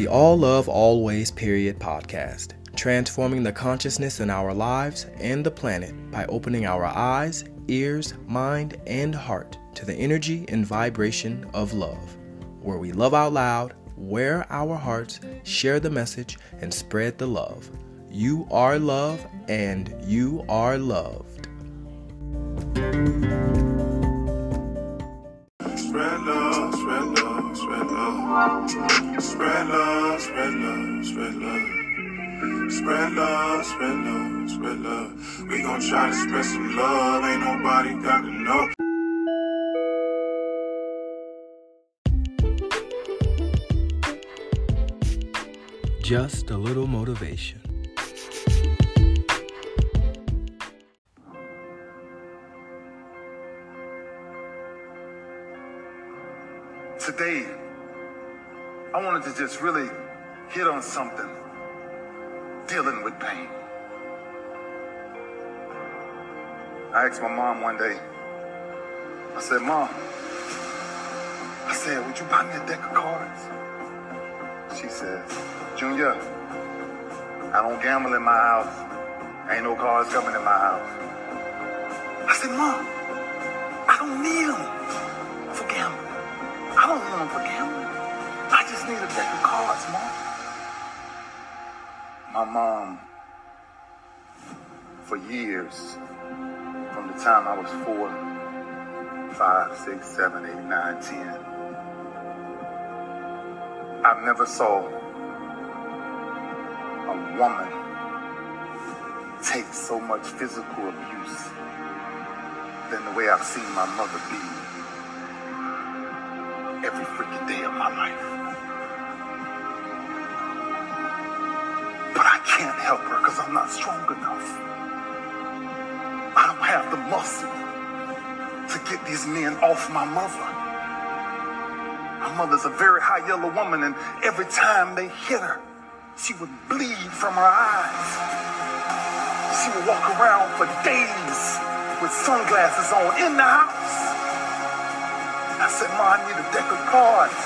the All Love Always Period podcast, transforming the consciousness in our lives and the planet by opening our eyes, ears, mind, and heart to the energy and vibration of love, where we love out loud, wear our hearts, share the message, and spread the love. You are love, and you are loved. Spread love. Spread love, spread love, spread love. Spread love, spread love, spread love. We gon' try to spread some love. Ain't nobody got to know. Just a little motivation. Today, I wanted to just really hit on something dealing with pain. I asked my mom one day, I said, Mom, I said, would you buy me a deck of cards? She says, Junior, I don't gamble in my house. Ain't no cards coming in my house. I said, Mom, I don't need them for gambling. I don't want them for gambling. Just need a deck of cards, Mom. My mom, for years, from the time I was four, five, six, seven, eight, nine, ten, I never saw a woman take so much physical abuse than the way I've seen my mother be every freaking day of my life. I help her because I'm not strong enough. I don't have the muscle to get these men off my mother. My mother's a very high yellow woman, and every time they hit her, she would bleed from her eyes. She would walk around for days with sunglasses on in the house. I said, Ma, I need a deck of cards.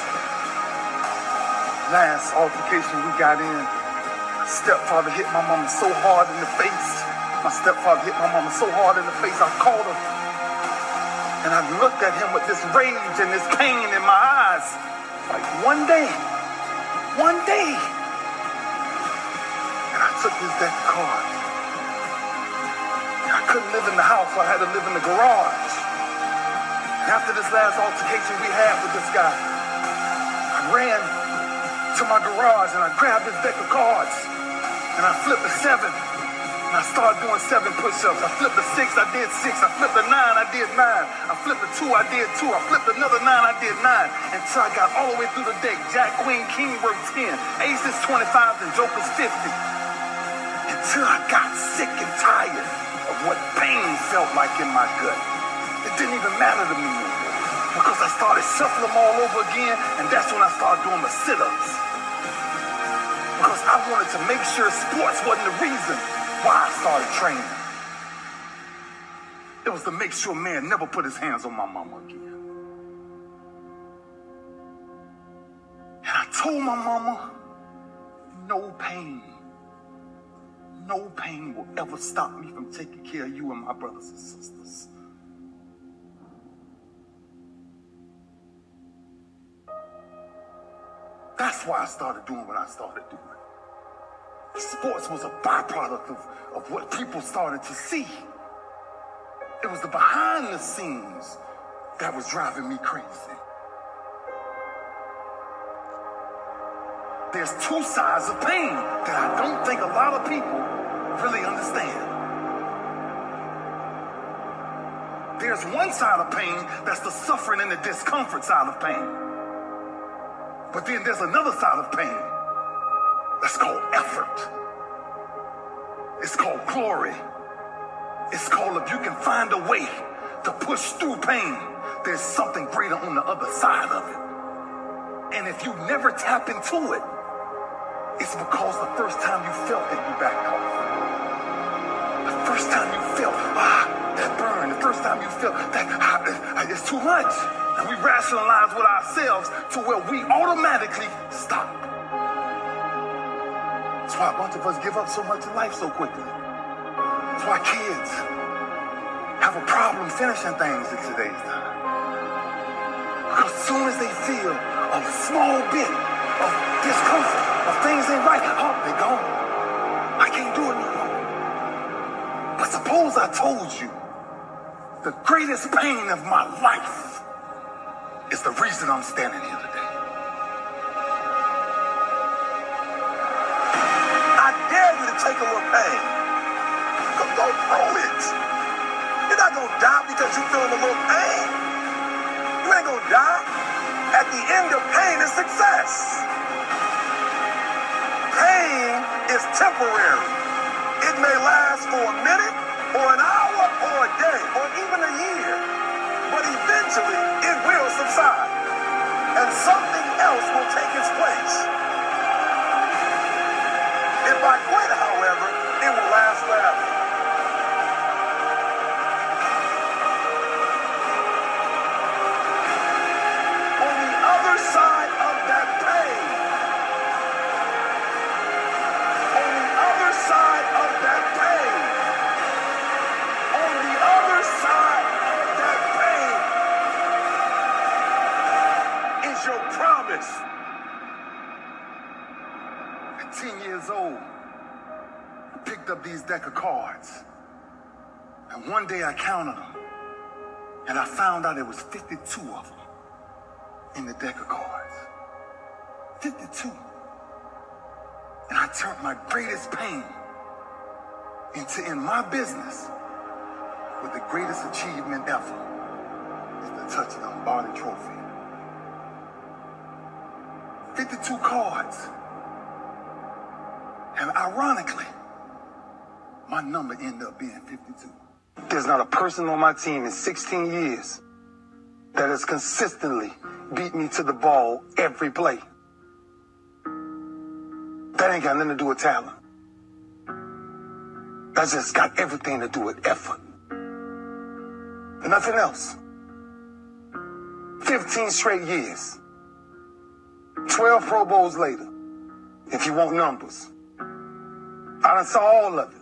Last altercation we got in, stepfather hit my mama so hard in the face. My stepfather hit my mama so hard in the face, I called her. And I looked at him with this rage and this pain in my eyes. Like one day, one day. And I took this deck card. I couldn't live in the house, so I had to live in the garage. And after this last altercation we had with this guy, I ran to my garage and I grabbed this deck of cards and I flipped a seven. And I started doing seven push-ups. I flipped a six, I did six. I flipped a nine, I did nine. I flipped a two, I did two. I flipped another nine, I did nine. Until I got all the way through the deck. Jack, Queen, King worked 10. Aces 25 and Jokers 50. Until I got sick and tired of what pain felt like in my gut. It didn't even matter to me. Because I started shuffling them all over again, and that's when I started doing my sit-ups. Because I wanted to make sure sports wasn't the reason why I started training. It was to make sure man never put his hands on my mama again. And I told my mama, no pain, no pain will ever stop me from taking care of you and my brothers and sisters. Why I started doing what I started doing. Sports was a byproduct of, of what people started to see. It was the behind the scenes that was driving me crazy. There's two sides of pain that I don't think a lot of people really understand. There's one side of pain that's the suffering and the discomfort side of pain. But then there's another side of pain that's called effort. It's called glory. It's called if you can find a way to push through pain, there's something greater on the other side of it. And if you never tap into it, it's because the first time you felt it, you backed off. The first time you felt, ah, that burn. The first time you feel that, ah, it's too much. And we rationalize with ourselves to where we automatically stop. That's why a bunch of us give up so much in life so quickly. That's why kids have a problem finishing things in today's time. Because as soon as they feel a small bit of discomfort, of things ain't right, oh, they gone. I can't do it no more. But suppose I told you the greatest pain of my life is the reason I'm standing here today. I dare you to take a little pain. Go, go through it. You're not gonna die because you're feeling a little pain. You ain't gonna die. At the end of pain is success. Pain is temporary. It may last for a minute, or an hour, or a day, or even a year. But eventually, it will subside. And something else will take your promise. At 10 years old, I picked up these deck of cards. And one day I counted them. And I found out there was 52 of them in the deck of cards. 52. And I turned my greatest pain into in my business with the greatest achievement ever is the touch the Lombardi Trophy. 52 cards. And ironically, my number ended up being 52. There's not a person on my team in 16 years that has consistently beat me to the ball every play. That ain't got nothing to do with talent. That's just got everything to do with effort. Nothing else. 15 straight years. 12 Pro Bowls later. If you want numbers. I done saw all of it.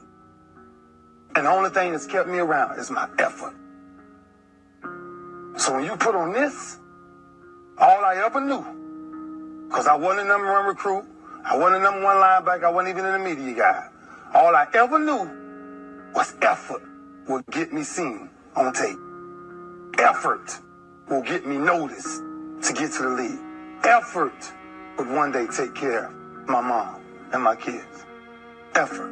And the only thing that's kept me around is my effort. So when you put on this, all I ever knew, because I wasn't a number one recruit, I wasn't a number one linebacker, I wasn't even in the media guy. All I ever knew was effort would get me seen on tape. Effort will get me noticed to get to the league. Effort would one day take care of my mom and my kids. Effort,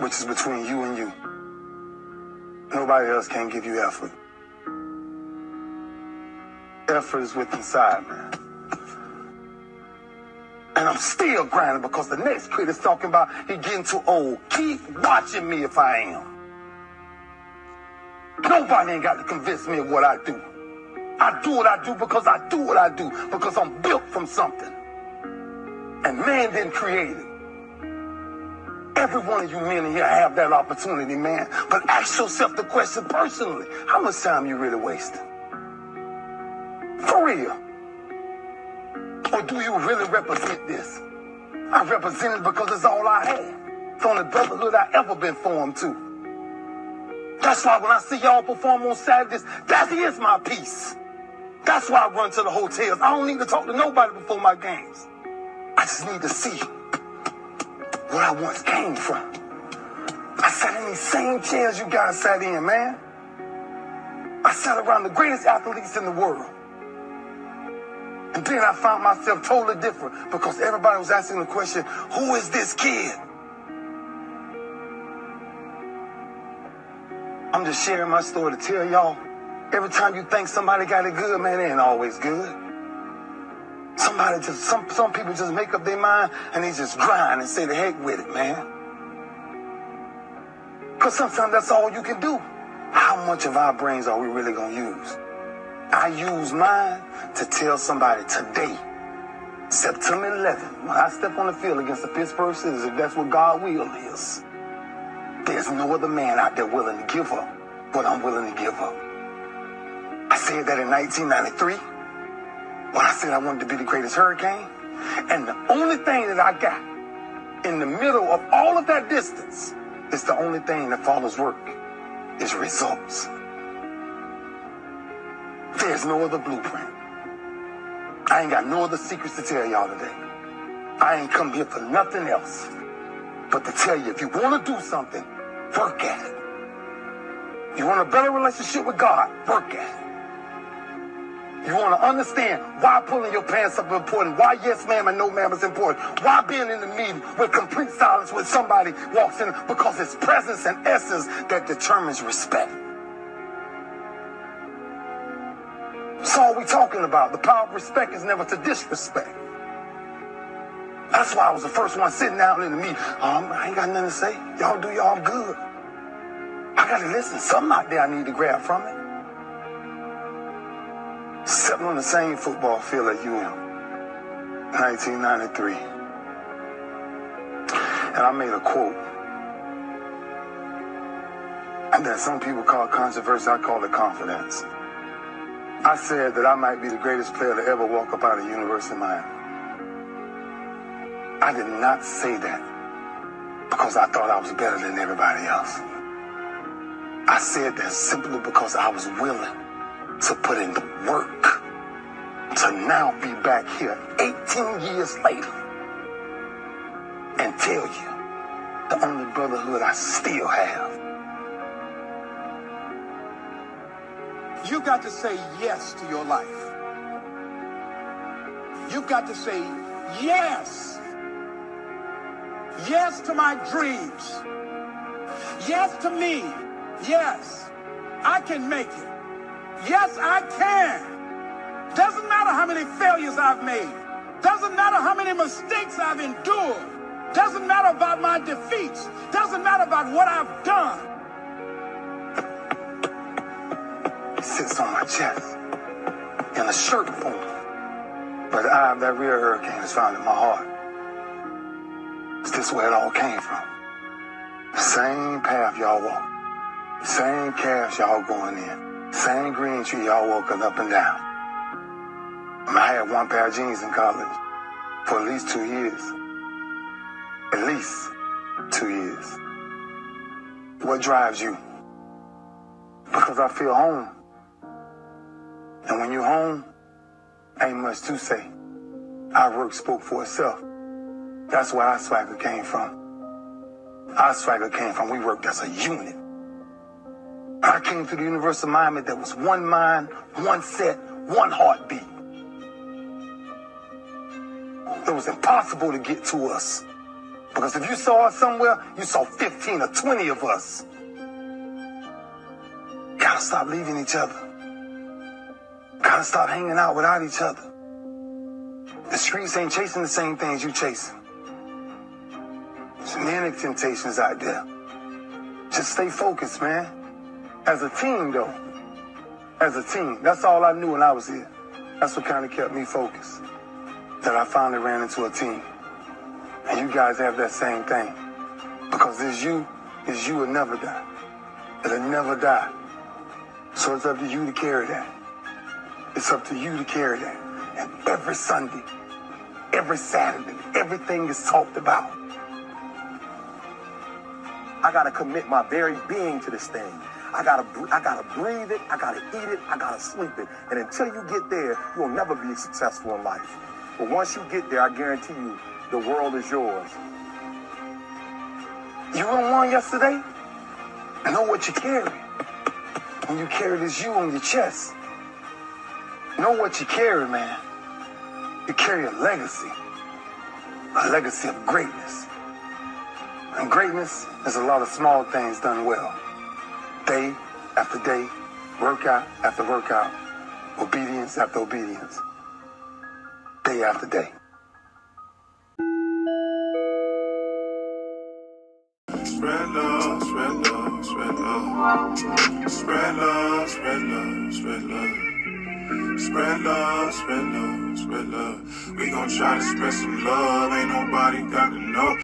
which is between you and you. Nobody else can give you effort. Effort is with inside, man. And I'm still grinding because the next kid is talking about he getting too old. Keep watching me if I am. Nobody ain't got to convince me of what I do. I do what I do because I do what I do because I'm built from something. And man didn't create it. Every one of you men in here have that opportunity, man. But ask yourself the question personally. How much time you really wasting? For real. Or do you really represent this? I represent it because it's all I had. It's the only brotherhood I ever been formed to. That's why when I see y'all perform on Saturdays, that is my peace. That's why I run to the hotels. I don't need to talk to nobody before my games. I just need to see where I once came from. I sat in these same chairs you guys sat in, man. I sat around the greatest athletes in the world. And then I found myself totally different because everybody was asking the question, who is this kid? I'm just sharing my story to tell y'all. Every time you think somebody got it good, man, it ain't always good. Somebody just, some, some people just make up their mind and they just grind and say the heck with it, man. Because sometimes that's all you can do. How much of our brains are we really to use? I use mine to tell somebody today, September 11th, when I step on the field against the Pittsburgh Steelers, if that's what God will is, there's no other man out there willing to give up what I'm willing to give up. I said that in 1993 when I said I wanted to be the greatest hurricane. And the only thing that I got in the middle of all of that distance is the only thing that follows work is results. There's no other blueprint. I ain't got no other secrets to tell y'all today. I ain't come here for nothing else but to tell you if you want to do something, work at it. You want a better relationship with God, work at it. You want to understand why pulling your pants up is important, why yes ma'am and no ma'am is important, why being in the meeting with complete silence when somebody walks in, because it's presence and essence that determines respect. That's all we talking about. The power of respect is never to disrespect. That's why I was the first one sitting down in the meeting. Um, I ain't got nothing to say. Y'all do y'all good. I gotta listen. Something out there I need to grab from it. Sitting on the same football field as UM. 1993. And I made a quote. And that some people call controversy, I call it confidence. I said that I might be the greatest player to ever walk up out of University of Miami. I did not say that because I thought I was better than everybody else. I said that simply because I was willing to put in the work to now be back here 18 years later and tell you the only brotherhood I still have. You got to say yes to your life. You've got to say yes. Yes to my dreams. Yes to me. Yes, I can make it. Yes, I can. Doesn't matter how many failures I've made. Doesn't matter how many mistakes I've endured. Doesn't matter about my defeats. Doesn't matter about what I've done. It sits on my chest in a shirt form. But the eye of that real hurricane is found in my heart. Is this where it all came from? The same path y'all walk. Same calves y'all going in. Same green tree y'all walking up and down. I had one pair of jeans in college for at least two years. At least two years. What drives you? Because I feel home. And when you're home, ain't much to say. Our work spoke for itself. That's where our swagger came from. Our swagger came from we worked as a unit. I came to the University of Miami that was one mind, one set, one heartbeat. It was impossible to get to us. Because if you saw us somewhere, you saw 15 or 20 of us. Gotta stop leaving each other. Gotta stop hanging out without each other. The streets ain't chasing the same things you chasing. There's many temptations out there. Just stay focused, man. As a team, though. As a team. That's all I knew when I was here. That's what kind of kept me focused. That I finally ran into a team. And you guys have that same thing. Because it's you, it's you will never die. It'll never die. So it's up to you to carry that. It's up to you to carry that. And every Sunday, every Saturday, everything is talked about. I gotta commit my very being to this thing. I gotta, I gotta breathe it. I gotta eat it. I gotta sleep it. And until you get there, you'll never be successful in life. But once you get there, I guarantee you, the world is yours. You won one yesterday? Know what you carry. When you carry this you on your chest. Know what you carry, man. You carry a legacy. A legacy of greatness. And greatness is a lot of small things done well. Day after day, workout after workout, obedience after obedience, day after day. Spread love, spread love, spread love. Spread love, spread love, spread love. Spread love, spread love, spread love. We gon' try to spread some love. Ain't nobody got to know.